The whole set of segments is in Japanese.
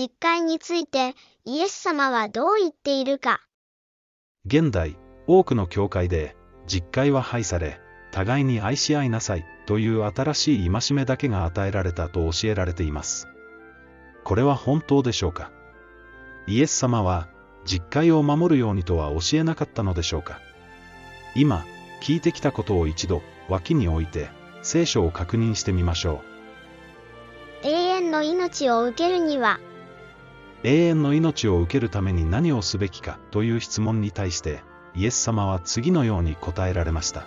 実会についてイエス様はどう言っているか。現代、多くの教会で、実会は廃され、互いに愛し合いなさいという新しい戒めだけが与えられたと教えられています。これは本当でしょうかイエス様は、実会を守るようにとは教えなかったのでしょうか今、聞いてきたことを一度、脇に置いて、聖書を確認してみましょう。永遠の命を受けるには、永遠の命を受けるために何をすべきかという質問に対して、イエス様は次のように答えられました。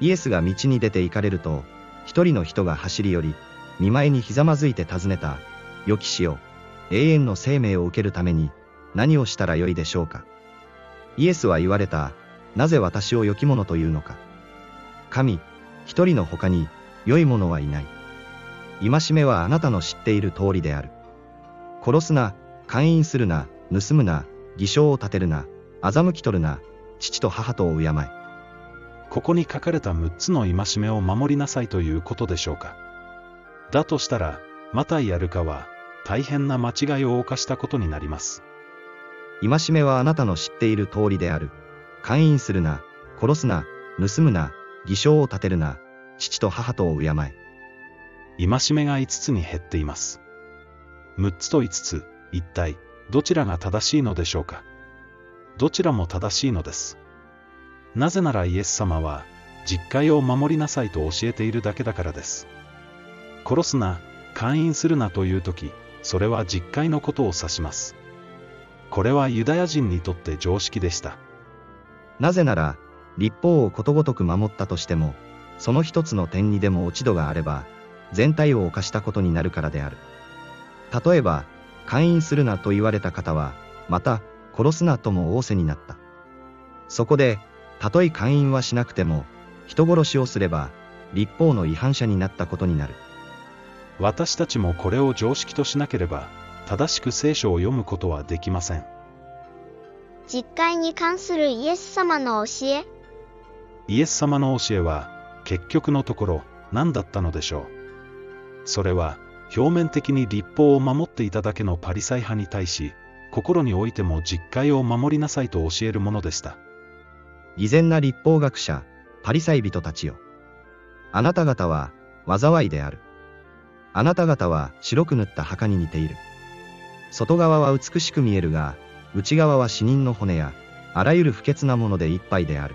イエスが道に出て行かれると、一人の人が走り寄り、見舞いにひざまずいて尋ねた、良き死よ、永遠の生命を受けるために、何をしたらよいでしょうか。イエスは言われた、なぜ私を良き者というのか。神、一人の他に、良い者はいない。戒めはあなたの知っている通りである。殺すな、勧誘するな、盗むな、偽証を立てるな、欺き取るな、父と母とを敬え。ここに書かれた6つの戒めを守りなさいということでしょうか。だとしたら、マタイやルカは、大変な間違いを犯したことになります。戒めはあなたの知っている通りである。勧誘するな、殺すな、盗むな、偽証を立てるな、父と母とを敬え。戒めが5つに減っています。6つと5つ、一体、どちらが正しいのでしょうか？どちらも正しいのです。なぜならイエス様は、実戒を守りなさいと教えているだけだからです。殺すな、勧誘するなという時、それは実戒のことを指します。これはユダヤ人にとって常識でした。なぜなら、立法をことごとく守ったとしても、その一つの点にでも落ち度があれば、全体を犯したことになるからである。例えば、勧誘するなと言われた方は、また、殺すなとも仰せになった。そこで、たとえ勧誘はしなくても、人殺しをすれば、立法の違反者になったことになる。私たちもこれを常識としなければ、正しく聖書を読むことはできません。実会に関するイエス様の教えイエス様の教えは、結局のところ、何だったのでしょう。それは、表面的に立法を守っていただけのパリサイ派に対し、心においても実戒を守りなさいと教えるものでした。偽善な立法学者、パリサイ人たちよ。あなた方は、災いである。あなた方は白く塗った墓に似ている。外側は美しく見えるが、内側は死人の骨や、あらゆる不潔なものでいっぱいである。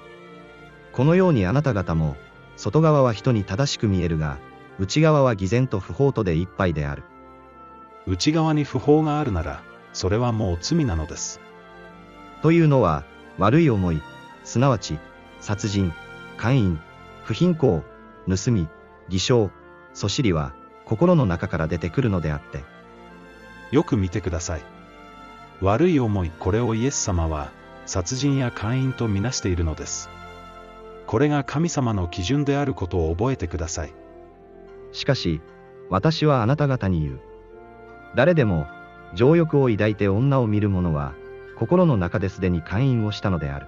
このようにあなた方も、外側は人に正しく見えるが、内側は偽善と不法とでいっぱいである。内側に不法があるなら、それはもう罪なのです。というのは、悪い思い、すなわち、殺人、姦淫、不貧困、盗み、偽証、そしりは、心の中から出てくるのであって。よく見てください。悪い思い、これをイエス様は、殺人や姦淫とみなしているのです。これが神様の基準であることを覚えてください。しかし、私はあなた方に言う。誰でも、情欲を抱いて女を見る者は、心の中ですでに勧誘をしたのである。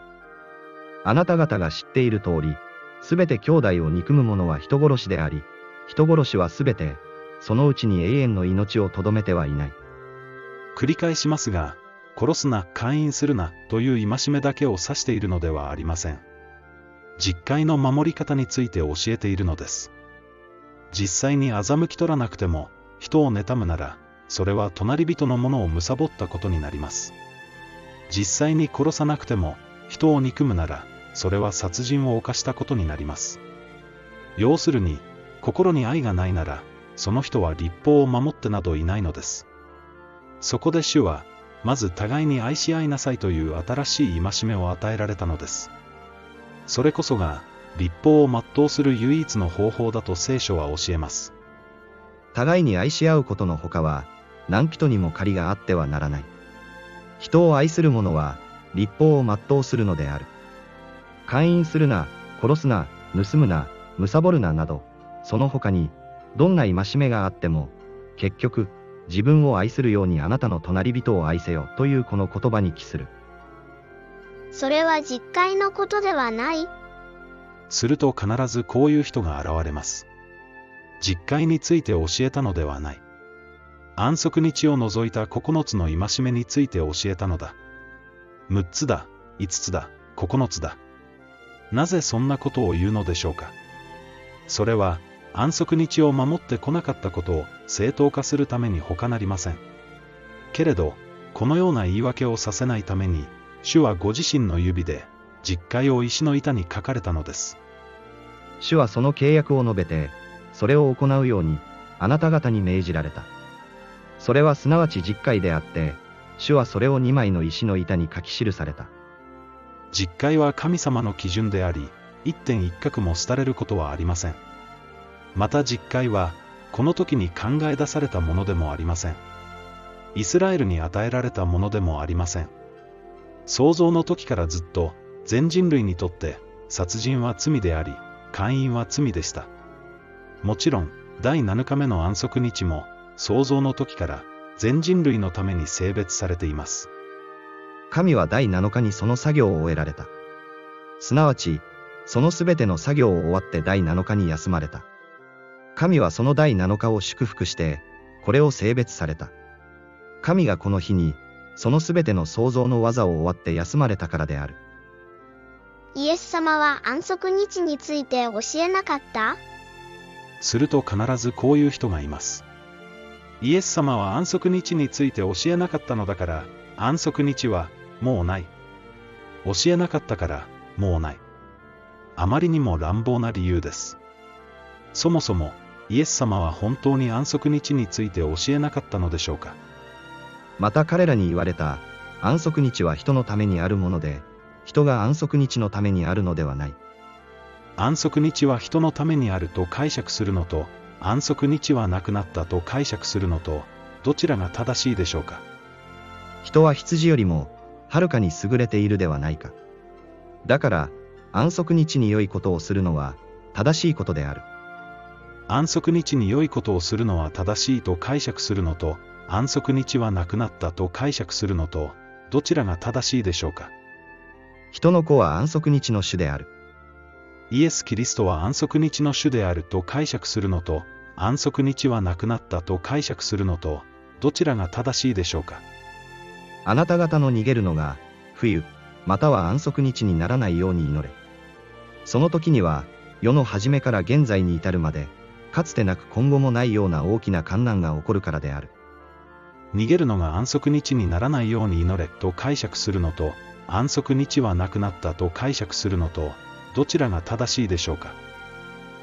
あなた方が知っている通り、すべて兄弟を憎む者は人殺しであり、人殺しはすべて、そのうちに永遠の命をとどめてはいない。繰り返しますが、殺すな、勧誘するな、という戒めだけを指しているのではありません。実会の守り方について教えているのです。実際に欺き取らなくても、人を妬むなら、それは隣人のものを貪ったことになります。実際に殺さなくても、人を憎むなら、それは殺人を犯したことになります。要するに、心に愛がないなら、その人は立法を守ってなどいないのです。そこで主は、まず互いに愛し合いなさいという新しい戒めを与えられたのです。それこそが、立法を全うする唯一の方法だと聖書は教えます。互いに愛し合うことのほかは、何人にも借りがあってはならない。人を愛する者は、立法を全うするのである。勧誘するな、殺すな、盗むな、貪るななど、その他に、どんな戒めがあっても、結局、自分を愛するようにあなたの隣人を愛せよというこの言葉に帰する。それは実会のことではないすると必ずこういう人が現れます。実会について教えたのではない。安息日を除いた9つの戒めについて教えたのだ。6つだ、5つだ、9つだ。なぜそんなことを言うのでしょうか。それは、安息日を守ってこなかったことを正当化するために他なりません。けれど、このような言い訳をさせないために、主はご自身の指で、実戒を石の板に書かれたのです。主はその契約を述べて、それを行うように、あなた方に命じられた。それはすなわち実戒であって、主はそれを2枚の石の板に書き記された。実戒は神様の基準であり、一点一角も廃れることはありません。また実戒は、この時に考え出されたものでもありません。イスラエルに与えられたものでもありません。創造の時からずっと、全人類にとって、殺人は罪であり、姦淫は罪でした。もちろん、第7日目の安息日も、創造の時から、全人類のために性別されています。神は第7日にその作業を終えられた。すなわち、そのすべての作業を終わって第7日に休まれた。神はその第7日を祝福して、これを性別された。神がこの日に、そのすべての創造の技を終わって休まれたからである。イエス様は安息日について教えなかった？すると必ずこういう人がいます。イエス様は安息日について教えなかったのだから、安息日はもうない。教えなかったからもうない。あまりにも乱暴な理由です。そもそも、イエス様は本当に安息日について教えなかったのでしょうか？また彼らに言われた、安息日は人のためにあるもので、人が安息日のためにあるのではない。安息日は人のためにあると解釈するのと、安息日はなくなったと解釈するのと、どちらが正しいでしょうか？人は羊よりも、はるかに優れているではないか。だから、安息日に良いことをするのは、正しいことである。安息日に良いことをするのは正しいと解釈するのと、安息日はなくなったと解釈するのと、どちらが正しいでしょうか？人の子は安息日の主である。イエス・キリストは安息日の主であると解釈するのと、安息日はなくなったと解釈するのと、どちらが正しいでしょうか？あなた方の逃げるのが、冬、または安息日にならないように祈れ。その時には、世の初めから現在に至るまで、かつてなく今後もないような大きな観難が起こるからである。逃げるのが安息日にならないように祈れと解釈するのと、安息日はなくなったと解釈するのと、どちらが正しいでしょうか。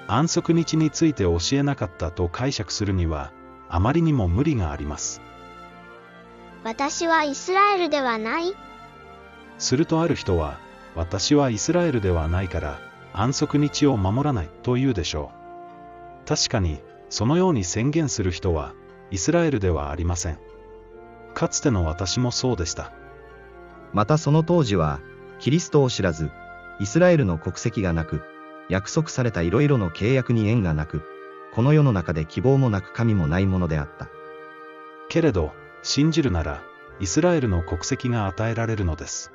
安息日について教えなかったと解釈するには、あまりにも無理があります。私はイスラエルではないするとある人は、私はイスラエルではないから、安息日を守らないと言うでしょう。確かに、そのように宣言する人は、イスラエルではありません。かつての私もそうでした。またその当時は、キリストを知らず、イスラエルの国籍がなく、約束されたいろいろの契約に縁がなく、この世の中で希望もなく神もないものであった。けれど、信じるなら、イスラエルの国籍が与えられるのです。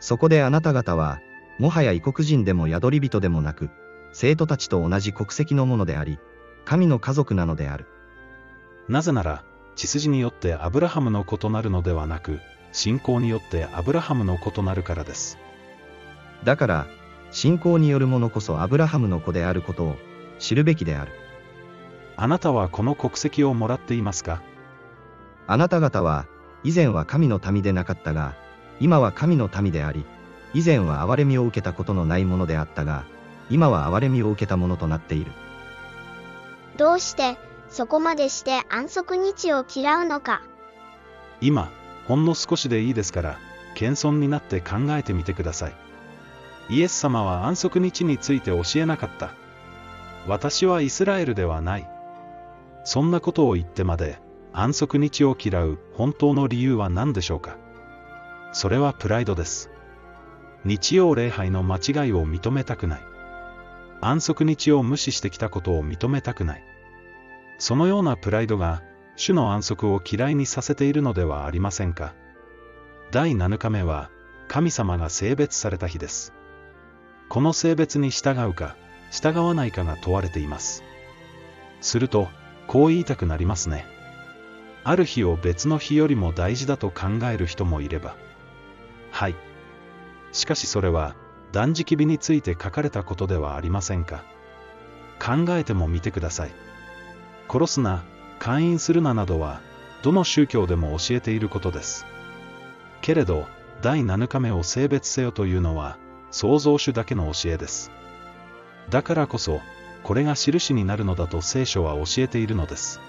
そこであなた方は、もはや異国人でも宿り人でもなく、生徒たちと同じ国籍のものであり、神の家族なのである。なぜなら、血筋によってアブラハムの異なるのではなく、信仰によってアブラハムの異なるからです。だから、信仰による者こそアブラハムの子であることを知るべきである。あなたはこの国籍をもらっていますか？あなた方は、以前は神の民でなかったが、今は神の民であり、以前は憐れみを受けたことのないものであったが、今は憐れみを受けたものとなっている。どうして、そこまでして安息日を嫌うのか？今、ほんの少しでいいですから、謙遜になって考えてみてください。イエス様は安息日について教えなかった。私はイスラエルではない。そんなことを言ってまで、安息日を嫌う本当の理由は何でしょうか。それはプライドです。日曜礼拝の間違いを認めたくない。安息日を無視してきたことを認めたくない。そのようなプライドが、主の安息を嫌いにさせているのではありませんか？第7日目は、神様が性別された日です。この性別に従うか、従わないかが問われています。すると、こう言いたくなりますね。ある日を別の日よりも大事だと考える人もいれば。はい。しかしそれは、断食日について書かれたことではありませんか？考えてもみてください。殺すな、勧誘するななどは、どの宗教でも教えていることです。けれど、第7日目を性別せよというのは、創造主だけの教えです。だからこそ、これが印になるのだと聖書は教えているのです。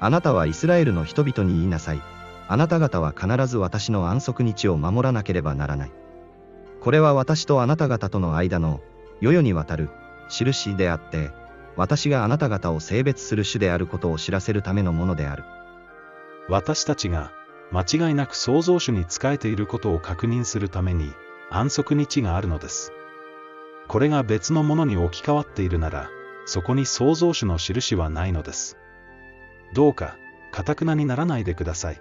あなたはイスラエルの人々に言いなさい。あなた方は必ず私の安息日を守らなければならない。これは私とあなた方との間の、世々にわたる、印であって、私があなた方を性別する種であることを知らせるためのものである。私たちが、間違いなく創造主に仕えていることを確認するために、安息日があるのです。これが別のものに置き換わっているなら、そこに創造主の印はないのです。どうか、かたくなにならないでください。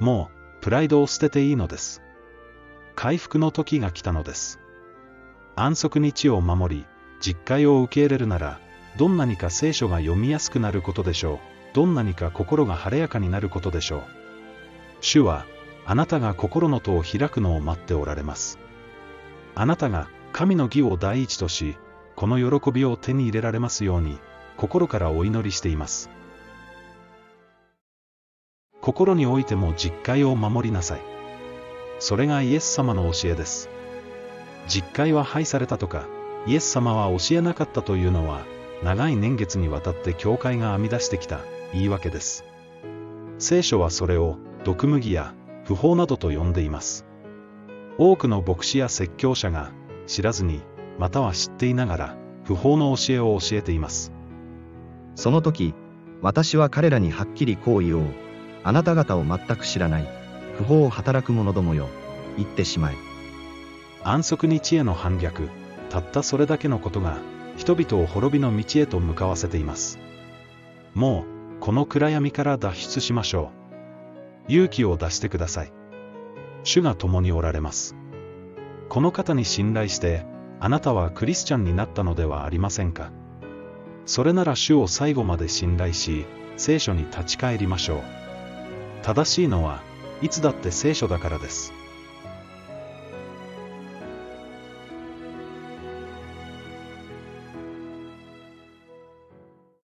もう、プライドを捨てていいのです。回復の時が来たのです。安息日を守り、実戒を受け入れるなら、どんなにか聖書が読みやすくなることでしょう。どんなにか心が晴れやかになることでしょう。主は、あなたが心の戸を開くのを待っておられます。あなたが神の義を第一とし、この喜びを手に入れられますように、心からお祈りしています。心においても実戒を守りなさい。それがイエス様の教えです。実戒は廃されたとか、イエス様は教えなかったというのは、長い年月にわたって教会が編み出してきた言い訳です。聖書はそれを、毒麦や不法などと呼んでいます。多くの牧師や説教者が、知らずに、または知っていながら、不法の教えを教えています。その時、私は彼らにはっきりこう言おう。あなた方を全く知らない、不法を働く者どもよ、言ってしまえ。安息日への反逆、たったそれだけのことが、人々を滅びの道へと向かわせています。もう、この暗闇から脱出しましょう。勇気を出してください。主が共におられます。この方に信頼して、あなたはクリスチャンになったのではありませんか。それなら主を最後まで信頼し、聖書に立ち返りましょう。正しいのは、いつだって聖書だからです。